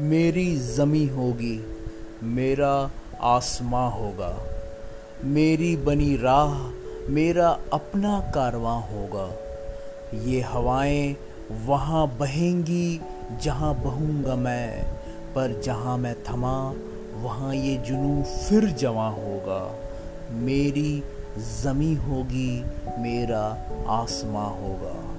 मेरी ज़मी होगी, मेरा आसमां होगा। मेरी बनी राह, मेरा अपना कारवां होगा। ये हवाएँ वहाँ बहेंगी, जहाँ बहूँगा मैं, पर जहाँ मैं थमा, वहाँ ये जुनू फिर जवां होगा। मेरी ज़मी होगी, मेरा आसमां होगा।